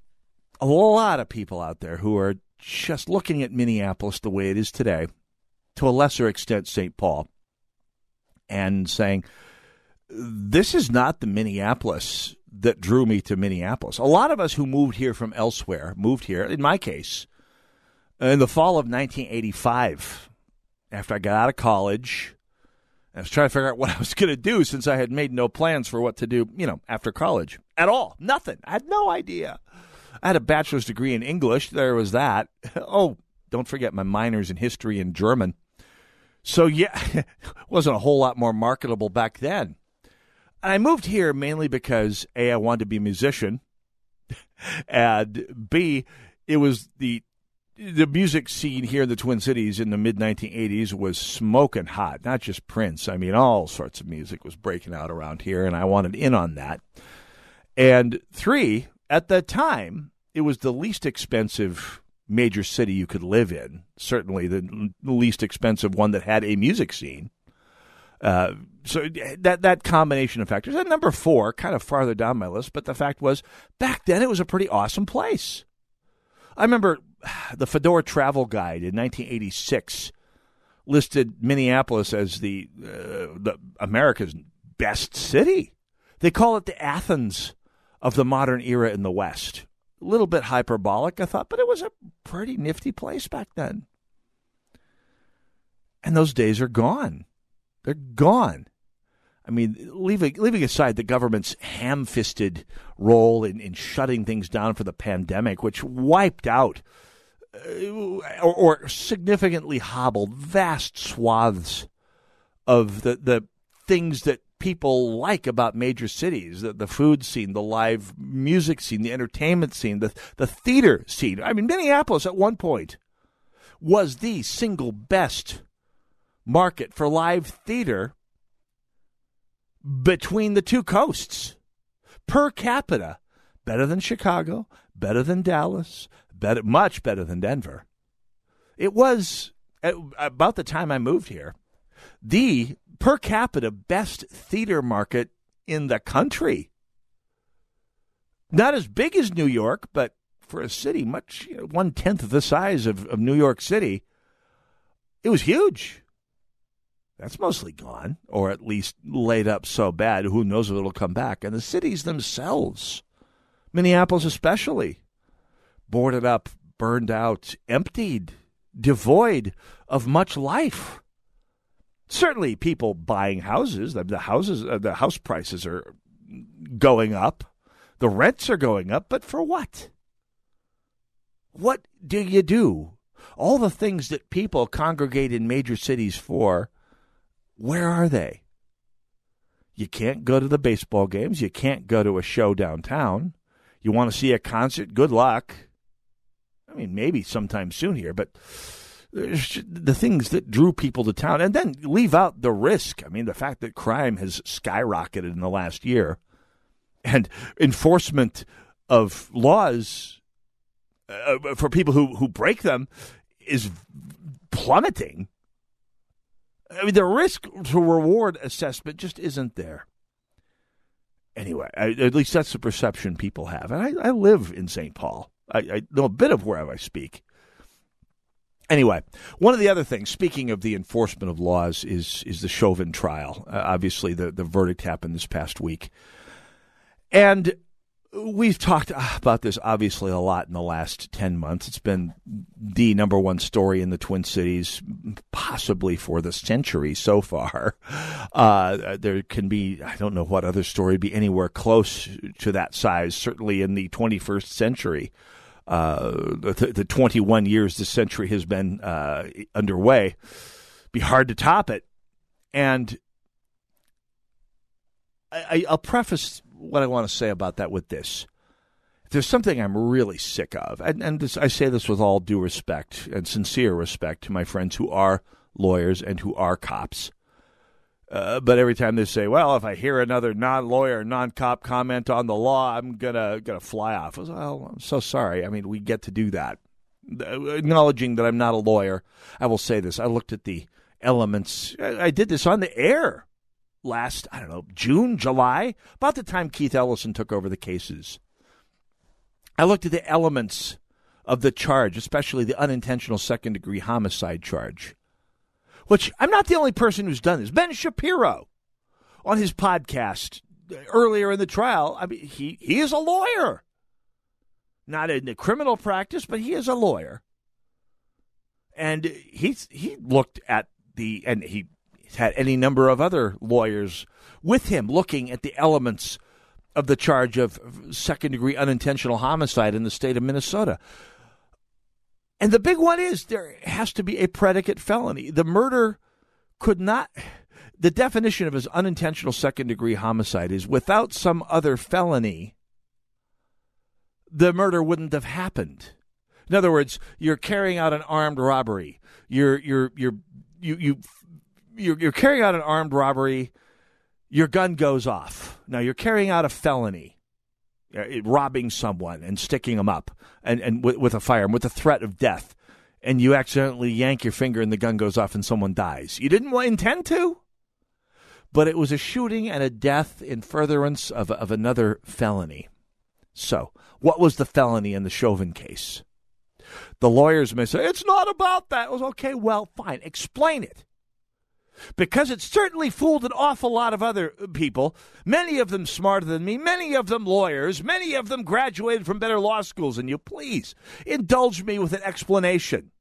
a lot of people out there who are just looking at Minneapolis the way it is today, to a lesser extent, St. Paul, and saying, this is not the Minneapolis that drew me to Minneapolis. A lot of us who moved here from elsewhere moved here, in my case, in the fall of 1985, after I got out of college. I was trying to figure out what I was going to do since I had made no plans for what to do, you know, after college at all. Nothing. I had no idea. I had a bachelor's degree in English. There was that. Oh, don't forget my minors in history and German. So, yeah, wasn't a whole lot more marketable back then. I moved here mainly because A, I wanted to be a musician, and B, it was the the music scene here in the Twin Cities in the mid 1980s was smoking hot. Not just Prince. I mean, all sorts of music was breaking out around here, and I wanted in on that. And three, at that time, it was the least expensive major city you could live in. Certainly, the least expensive one that had a music scene. Uh, so that that combination of factors. And number four, kind of farther down my list, but the fact was back then it was a pretty awesome place. I remember the Fodor's Travel Guide in 1986 listed Minneapolis as the uh, the America's best city. They call it the Athens of the modern era in the West. A little bit hyperbolic, I thought, but it was a pretty nifty place back then. And those days are gone. They're gone. I mean, leaving leaving aside the government's ham-fisted role in, in shutting things down for the pandemic, which wiped out uh, or, or significantly hobbled vast swaths of the the things that people like about major cities the, the food scene, the live music scene, the entertainment scene, the, the theater scene. I mean, Minneapolis at one point was the single best market for live theater between the two coasts. Per capita, better than Chicago, better than Dallas, better, much better than Denver. It was at about the time I moved here, the per capita best theater market in the country. Not as big as New York, but for a city much you know, one tenth the size of, of New York City, it was huge. That's mostly gone, or at least laid up so bad. Who knows if it'll come back? And the cities themselves, Minneapolis especially, boarded up, burned out, emptied, devoid of much life. Certainly, people buying houses, the houses, uh, the house prices are going up, the rents are going up, but for what? What do you do? All the things that people congregate in major cities for where are they? You can't go to the baseball games. You can't go to a show downtown. You want to see a concert? Good luck. I mean, maybe sometime soon here, but the things that drew people to town, and then leave out the risk. I mean, the fact that crime has skyrocketed in the last year, and enforcement of laws uh, for people who, who break them is plummeting. I mean, the risk to reward assessment just isn't there. Anyway, I, at least that's the perception people have. And I, I live in St. Paul. I, I, know a bit of where I speak. Anyway, one of the other things, speaking of the enforcement of laws, is is the Chauvin trial. Uh, obviously, the, the verdict happened this past week. And We've talked about this obviously a lot in the last 10 months. It's been the number one story in the Twin Cities, possibly for the century so far. Uh, there can be, I don't know what other story would be anywhere close to that size, certainly in the 21st century. Uh, the, the 21 years this century has been uh, underway. Be hard to top it. And I, will preface what I want to say about that with this. There's something I'm really sick of, and, and this, I say this with all due respect and sincere respect to my friends who are lawyers and who are cops. Uh, but every time they say, "Well, if I hear another non-lawyer, non-cop comment on the law, I'm gonna gonna fly off," I was, "Well, I'm so sorry. I mean, we get to do that." Acknowledging that I'm not a lawyer, I will say this: I looked at the elements. I did this on the air last, I don't know, June, July, about the time Keith Ellison took over the cases. I looked at the elements of the charge, especially the unintentional second degree homicide charge, which I'm not the only person who's done this. Ben Shapiro on his podcast earlier in the trial, I mean, he, he is a lawyer. Not in the criminal practice, but he is a lawyer. And he's, he looked at the, and he He's had any number of other lawyers with him looking at the elements of the charge of second degree unintentional homicide in the state of Minnesota. And the big one is there has to be a predicate felony. The murder could not, the definition of as unintentional second degree homicide is without some other felony, the murder wouldn't have happened. In other words, you're carrying out an armed robbery. You're you're you're you you you're, you're carrying out an armed robbery, your gun goes off. Now you're carrying out a felony, uh, robbing someone and sticking them up, and, and with, with a firearm, with a threat of death, and you accidentally yank your finger and the gun goes off and someone dies. You didn't intend to, but it was a shooting and a death in furtherance of, of another felony. So, what was the felony in the Chauvin case? The lawyers may say, it's not about that. It was okay, well, fine. Explain it. Because it certainly fooled an awful lot of other people, many of them smarter than me, many of them lawyers, many of them graduated from better law schools than you. Please indulge me with an explanation.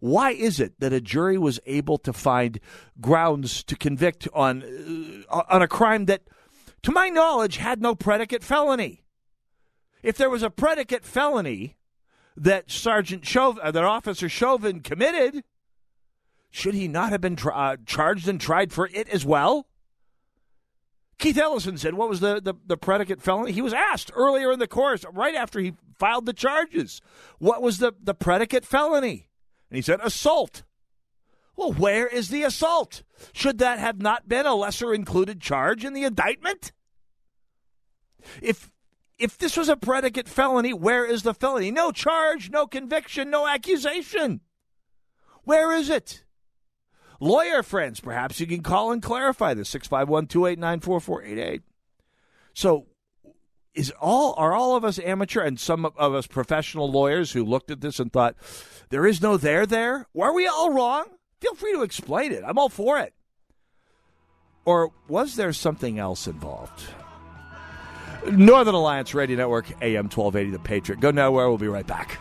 Why is it that a jury was able to find grounds to convict on uh, on a crime that, to my knowledge, had no predicate felony? If there was a predicate felony that Sergeant Chauvin, uh, that Officer Chauvin committed, should he not have been tra- uh, charged and tried for it as well? Keith Ellison said, What was the, the, the, predicate felony? He was asked earlier in the course, right after he filed the charges, what was the, the predicate felony? And he said, Assault. Well, where is the assault? Should that have not been a lesser included charge in the indictment? If if this was a predicate felony, where is the felony? No charge, no conviction, no accusation. Where is it? Lawyer friends, perhaps you can call and clarify this 651 289 4488. So, is all are all of us amateur and some of us professional lawyers who looked at this and thought there is no there there? Are we all wrong? Feel free to explain it. I'm all for it. Or was there something else involved? Northern Alliance Radio Network, AM 1280, The Patriot. Go nowhere. We'll be right back.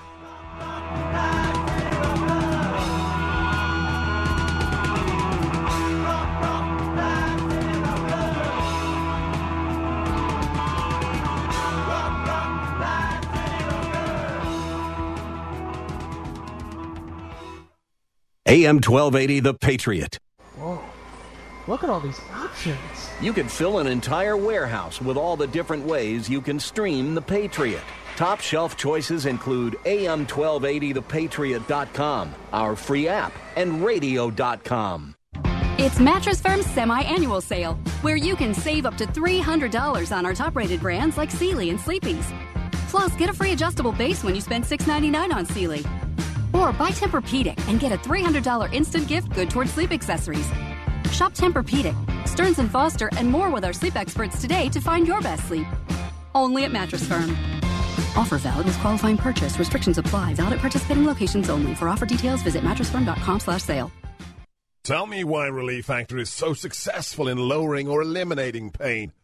AM 1280, The Patriot. Whoa. Look at all these options. You can fill an entire warehouse with all the different ways you can stream The Patriot. Top shelf choices include AM1280thepatriot.com, our free app, and radio.com. It's Mattress Firm's semi-annual sale, where you can save up to $300 on our top-rated brands like Sealy and Sleepy's. Plus, get a free adjustable base when you spend $6.99 on Sealy. Or buy Tempur-Pedic and get a $300 instant gift good towards sleep accessories. Shop Tempur-Pedic, Stearns & Foster, and more with our sleep experts today to find your best sleep. Only at Mattress Firm. Offer valid with qualifying purchase. Restrictions apply. Valid at participating locations only. For offer details, visit mattressfirm.com slash sale. Tell me why Relief Factor is so successful in lowering or eliminating pain.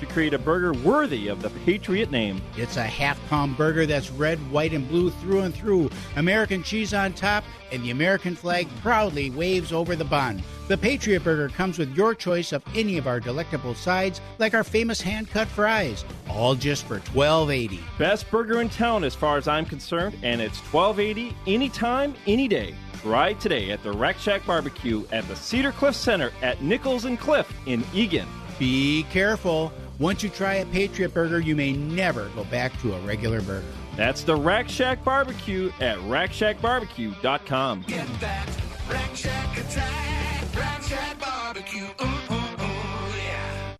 to create a burger worthy of the Patriot name. It's a half pound burger that's red, white, and blue through and through, American cheese on top, and the American flag proudly waves over the bun. The Patriot Burger comes with your choice of any of our delectable sides, like our famous hand cut fries, all just for $12.80. Best burger in town as far as I'm concerned, and it's $12.80 anytime, any day. Try today at the Rack Shack Barbecue at the Cedar Cliff Center at Nichols and Cliff in Eagan. Be careful. Once you try a Patriot Burger, you may never go back to a regular burger. That's the Rack Shack Barbecue at rackshackbarbecue.com. Get that Rack Shack attack, Rack Shack Barbecue. Ooh, ooh, ooh, yeah.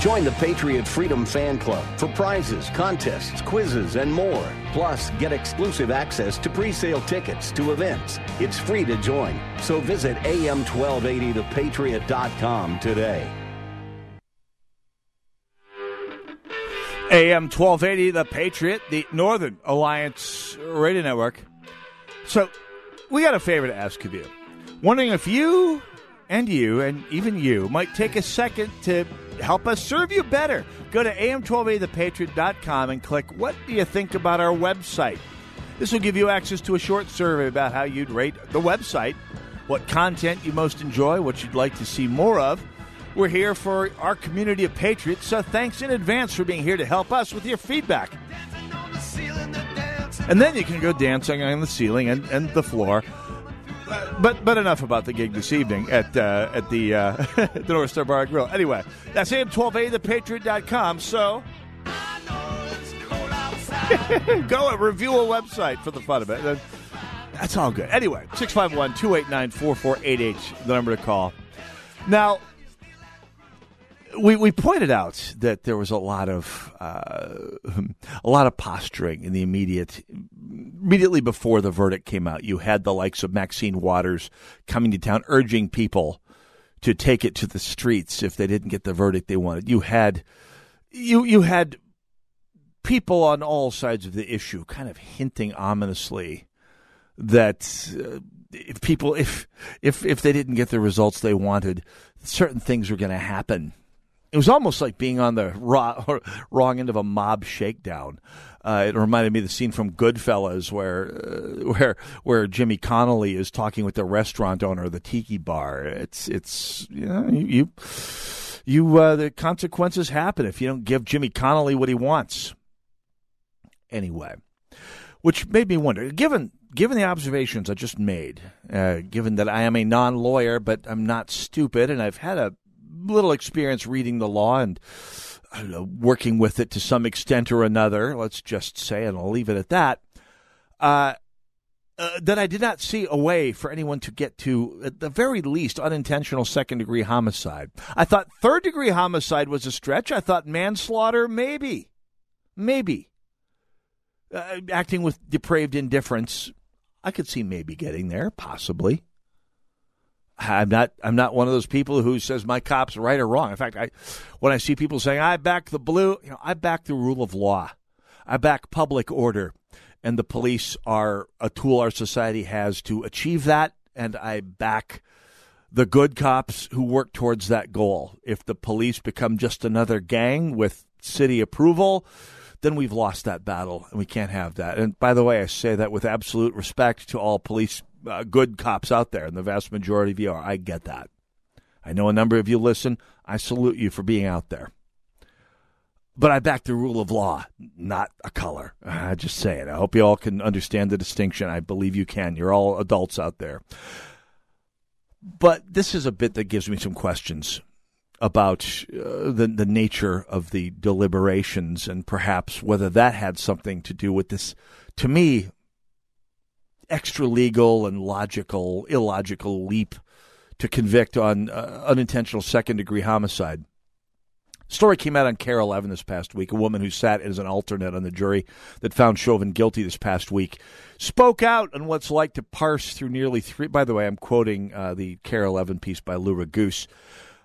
Join the Patriot Freedom Fan Club for prizes, contests, quizzes, and more. Plus, get exclusive access to pre-sale tickets to events. It's free to join. So visit am1280thepatriot.com today. AM 1280, The Patriot, the Northern Alliance Radio Network. So, we got a favor to ask of you. Wondering if you and you and even you might take a second to help us serve you better. Go to am12athepatriot.com and click What Do You Think About Our Website? This will give you access to a short survey about how you'd rate the website, what content you most enjoy, what you'd like to see more of. We're here for our community of patriots, so thanks in advance for being here to help us with your feedback. And then you can go dancing on the ceiling and, and the floor. But but enough about the gig this evening at uh, at the uh, the North Star Bar and Grill. Anyway, that's AM12A, thepatriot.com. So go and review a website for the fun of it. That's all good. Anyway, 651 289 4488, the number to call. Now, we, we pointed out that there was a lot of uh, a lot of posturing in the immediate immediately before the verdict came out. You had the likes of Maxine Waters coming to town urging people to take it to the streets if they didn't get the verdict they wanted. You had you you had people on all sides of the issue kind of hinting ominously that uh, if people if if if they didn't get the results they wanted, certain things were going to happen. It was almost like being on the wrong end of a mob shakedown. Uh, it reminded me of the scene from Goodfellas where uh, where where Jimmy Connolly is talking with the restaurant owner of the tiki bar. It's it's you know, you you, you uh, the consequences happen if you don't give Jimmy Connolly what he wants. Anyway, which made me wonder, given given the observations I just made, uh, given that I am a non lawyer but I'm not stupid and I've had a little experience reading the law and know, working with it to some extent or another, let's just say, and I'll leave it at that. Uh, uh, that I did not see a way for anyone to get to, at the very least, unintentional second degree homicide. I thought third degree homicide was a stretch. I thought manslaughter, maybe. Maybe. Uh, acting with depraved indifference, I could see maybe getting there, possibly. I'm not. I'm not one of those people who says my cop's right or wrong. In fact, I, when I see people saying I back the blue, you know, I back the rule of law. I back public order, and the police are a tool our society has to achieve that. And I back the good cops who work towards that goal. If the police become just another gang with city approval, then we've lost that battle, and we can't have that. And by the way, I say that with absolute respect to all police uh, good cops out there, and the vast majority of you are. I get that. I know a number of you listen. I salute you for being out there. But I back the rule of law, not a color. I just say it. I hope you all can understand the distinction. I believe you can. You're all adults out there. But this is a bit that gives me some questions about uh, the the nature of the deliberations and perhaps whether that had something to do with this. To me, extra legal and logical, illogical leap to convict on uh, unintentional second degree homicide. Story came out on KARE 11 this past week. A woman who sat as an alternate on the jury that found Chauvin guilty this past week spoke out on what's like to parse through nearly three. By the way, I'm quoting uh, the KARE 11 piece by Lou Raguse.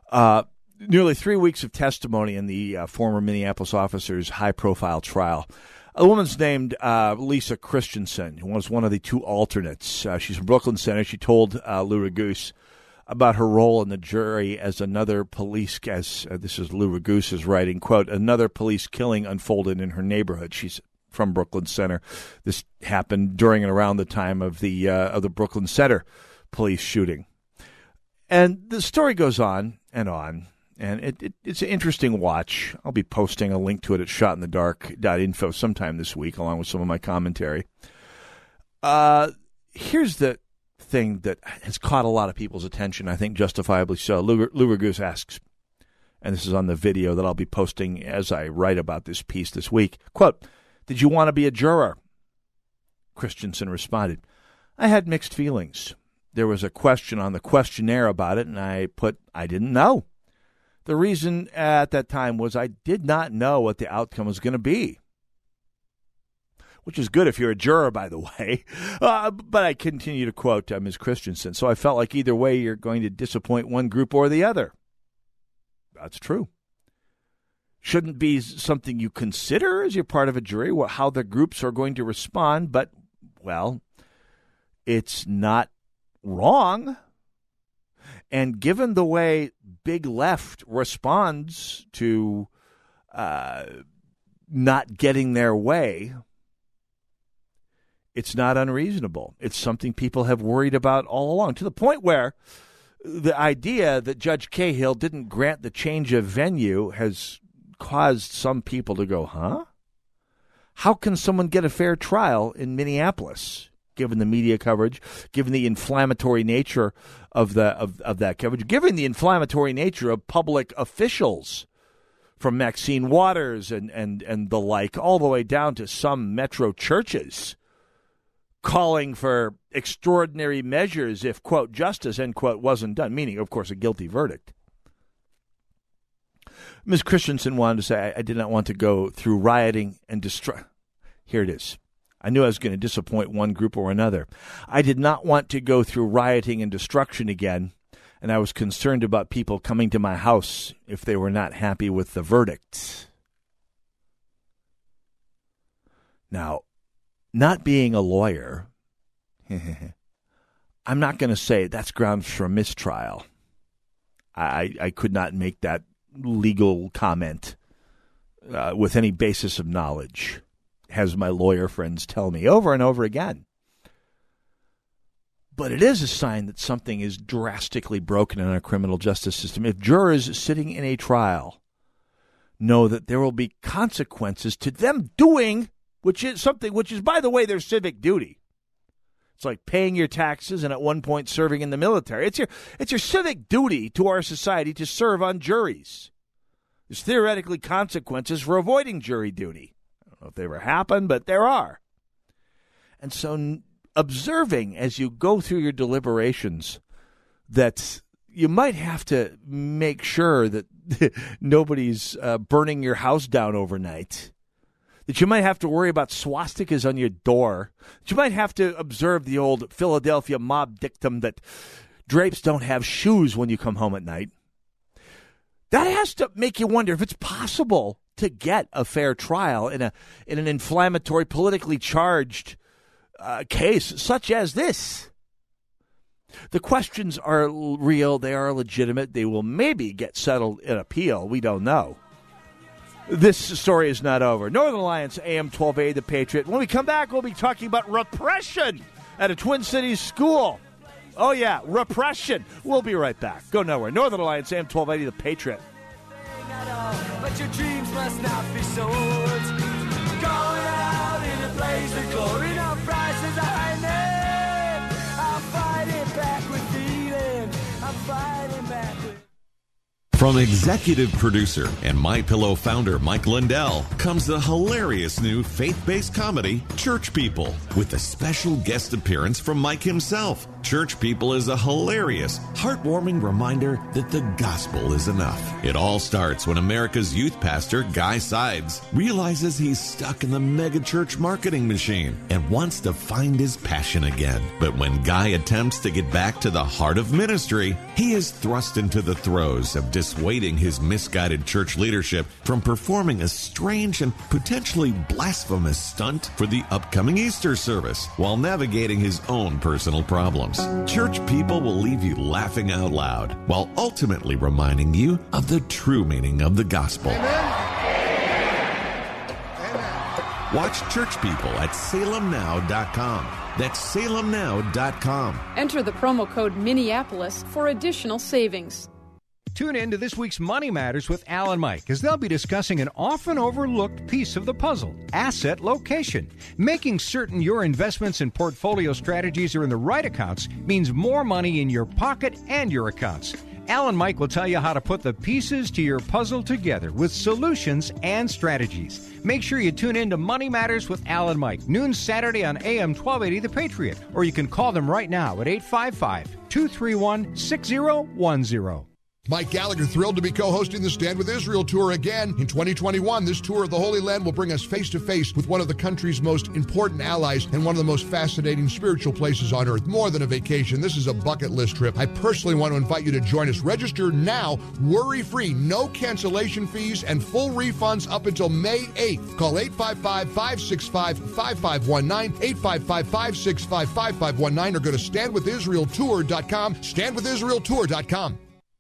Uh, nearly three weeks of testimony in the uh, former Minneapolis officer's high profile trial. A woman's named uh, Lisa Christensen, who was one of the two alternates. Uh, she's from Brooklyn Center. She told uh, Lou Raguse about her role in the jury as another police, as uh, this is Lou Raguse's writing, quote, another police killing unfolded in her neighborhood. She's from Brooklyn Center. This happened during and around the time of the uh, of the Brooklyn Center police shooting. And the story goes on and on and it, it, it's an interesting watch. I'll be posting a link to it at shotinthedark.info sometime this week, along with some of my commentary. Uh, here's the thing that has caught a lot of people's attention, I think justifiably so. Lou Raguse asks, and this is on the video that I'll be posting as I write about this piece this week. Quote, Did you want to be a juror? Christensen responded, I had mixed feelings. There was a question on the questionnaire about it, and I put, I didn't know. The reason at that time was I did not know what the outcome was going to be. Which is good if you're a juror, by the way. Uh, but I continue to quote uh, Ms. Christensen. So I felt like either way, you're going to disappoint one group or the other. That's true. Shouldn't be something you consider as you're part of a jury, how the groups are going to respond. But, well, it's not wrong And given the way Big Left responds to uh, not getting their way, it's not unreasonable. It's something people have worried about all along, to the point where the idea that Judge Cahill didn't grant the change of venue has caused some people to go, huh? How can someone get a fair trial in Minneapolis, given the media coverage, given the inflammatory nature of the of, of that coverage, given the inflammatory nature of public officials from Maxine Waters and, and, and the like, all the way down to some metro churches calling for extraordinary measures if, quote, justice, end quote, wasn't done, meaning, of course, a guilty verdict. Ms. Christensen wanted to say, I, I did not want to go through rioting and destruction. Here it is. I knew I was going to disappoint one group or another. I did not want to go through rioting and destruction again, and I was concerned about people coming to my house if they were not happy with the verdict. Now, not being a lawyer, I'm not going to say that's grounds for a mistrial. I, I could not make that legal comment uh, with any basis of knowledge, as my lawyer friends tell me over and over again. But it is a sign that something is drastically broken in our criminal justice system. If jurors sitting in a trial know that there will be consequences to them doing, which is something which is, by the way, their civic duty. It's like paying your taxes and at one point serving in the military. It's your it's your civic duty to our society to serve on juries. There's theoretically consequences for avoiding jury duty. If they ever happen, but there are. And so observing as you go through your deliberations that you might have to make sure that nobody's uh, burning your house down overnight that you might have to worry about swastikas on your door, that you might have to observe the old Philadelphia mob dictum that drapes don't have shoes when you come home at night. That has to make you wonder if it's possible to get a fair trial in a in an inflammatory, politically charged uh, case such as this. The questions are real. They are legitimate. They will maybe get settled in appeal. We don't know this story is not over. Northern Alliance AM 1280, The Patriot. When we come back, we'll be talking about repression at a Twin Cities school. Oh, yeah, repression. We'll be right back. Go nowhere. Northern Alliance AM 1280, The Patriot. But your dreams must not be sold. Going out in a blaze of glory, From executive producer and My Pillow founder Mike Lindell comes the hilarious new faith-based comedy Church People with a special guest appearance from Mike himself. Church People is a hilarious, heartwarming reminder that the gospel is enough. It all starts when America's youth pastor Guy Sides realizes he's stuck in the megachurch marketing machine and wants to find his passion again. But when Guy attempts to get back to the heart of ministry, he is thrust into the throes of dissuading his misguided church leadership from performing a strange and potentially blasphemous stunt for the upcoming Easter service while navigating his own personal problems. Church people will leave you laughing out loud while ultimately reminding you of the true meaning of the gospel. Watch Church People at salemnow.com. That's salemnow.com. Enter the promo code Minneapolis for additional savings. Tune in to this week's Money Matters with Al and Mike as they'll be discussing an often overlooked piece of the puzzle asset location. Making certain your investments and portfolio strategies are in the right accounts means more money in your pocket and your accounts. Al and Mike will tell you how to put the pieces to your puzzle together with solutions and strategies. Make sure you tune in to Money Matters with Al and Mike, noon Saturday on AM 1280 The Patriot, or you can call them right now at 855 231 6010. Mike Gallagher thrilled to be co-hosting the Stand with Israel tour again. In 2021, this tour of the Holy Land will bring us face to face with one of the country's most important allies and one of the most fascinating spiritual places on earth. More than a vacation, this is a bucket list trip. I personally want to invite you to join us. Register now, worry-free, no cancellation fees, and full refunds up until May 8th. Call 855-565-5519, 855-565-5519, or go to standwithisraeltour.com, standwithisraeltour.com.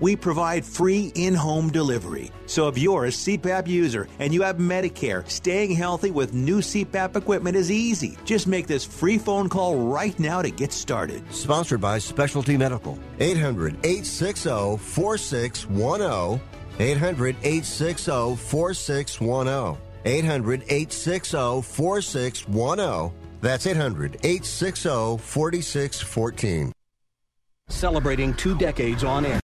We provide free in home delivery. So if you're a CPAP user and you have Medicare, staying healthy with new CPAP equipment is easy. Just make this free phone call right now to get started. Sponsored by Specialty Medical. 800 860 4610. 800 860 4610. 800 860 4610. That's 800 860 4614. Celebrating two decades on air.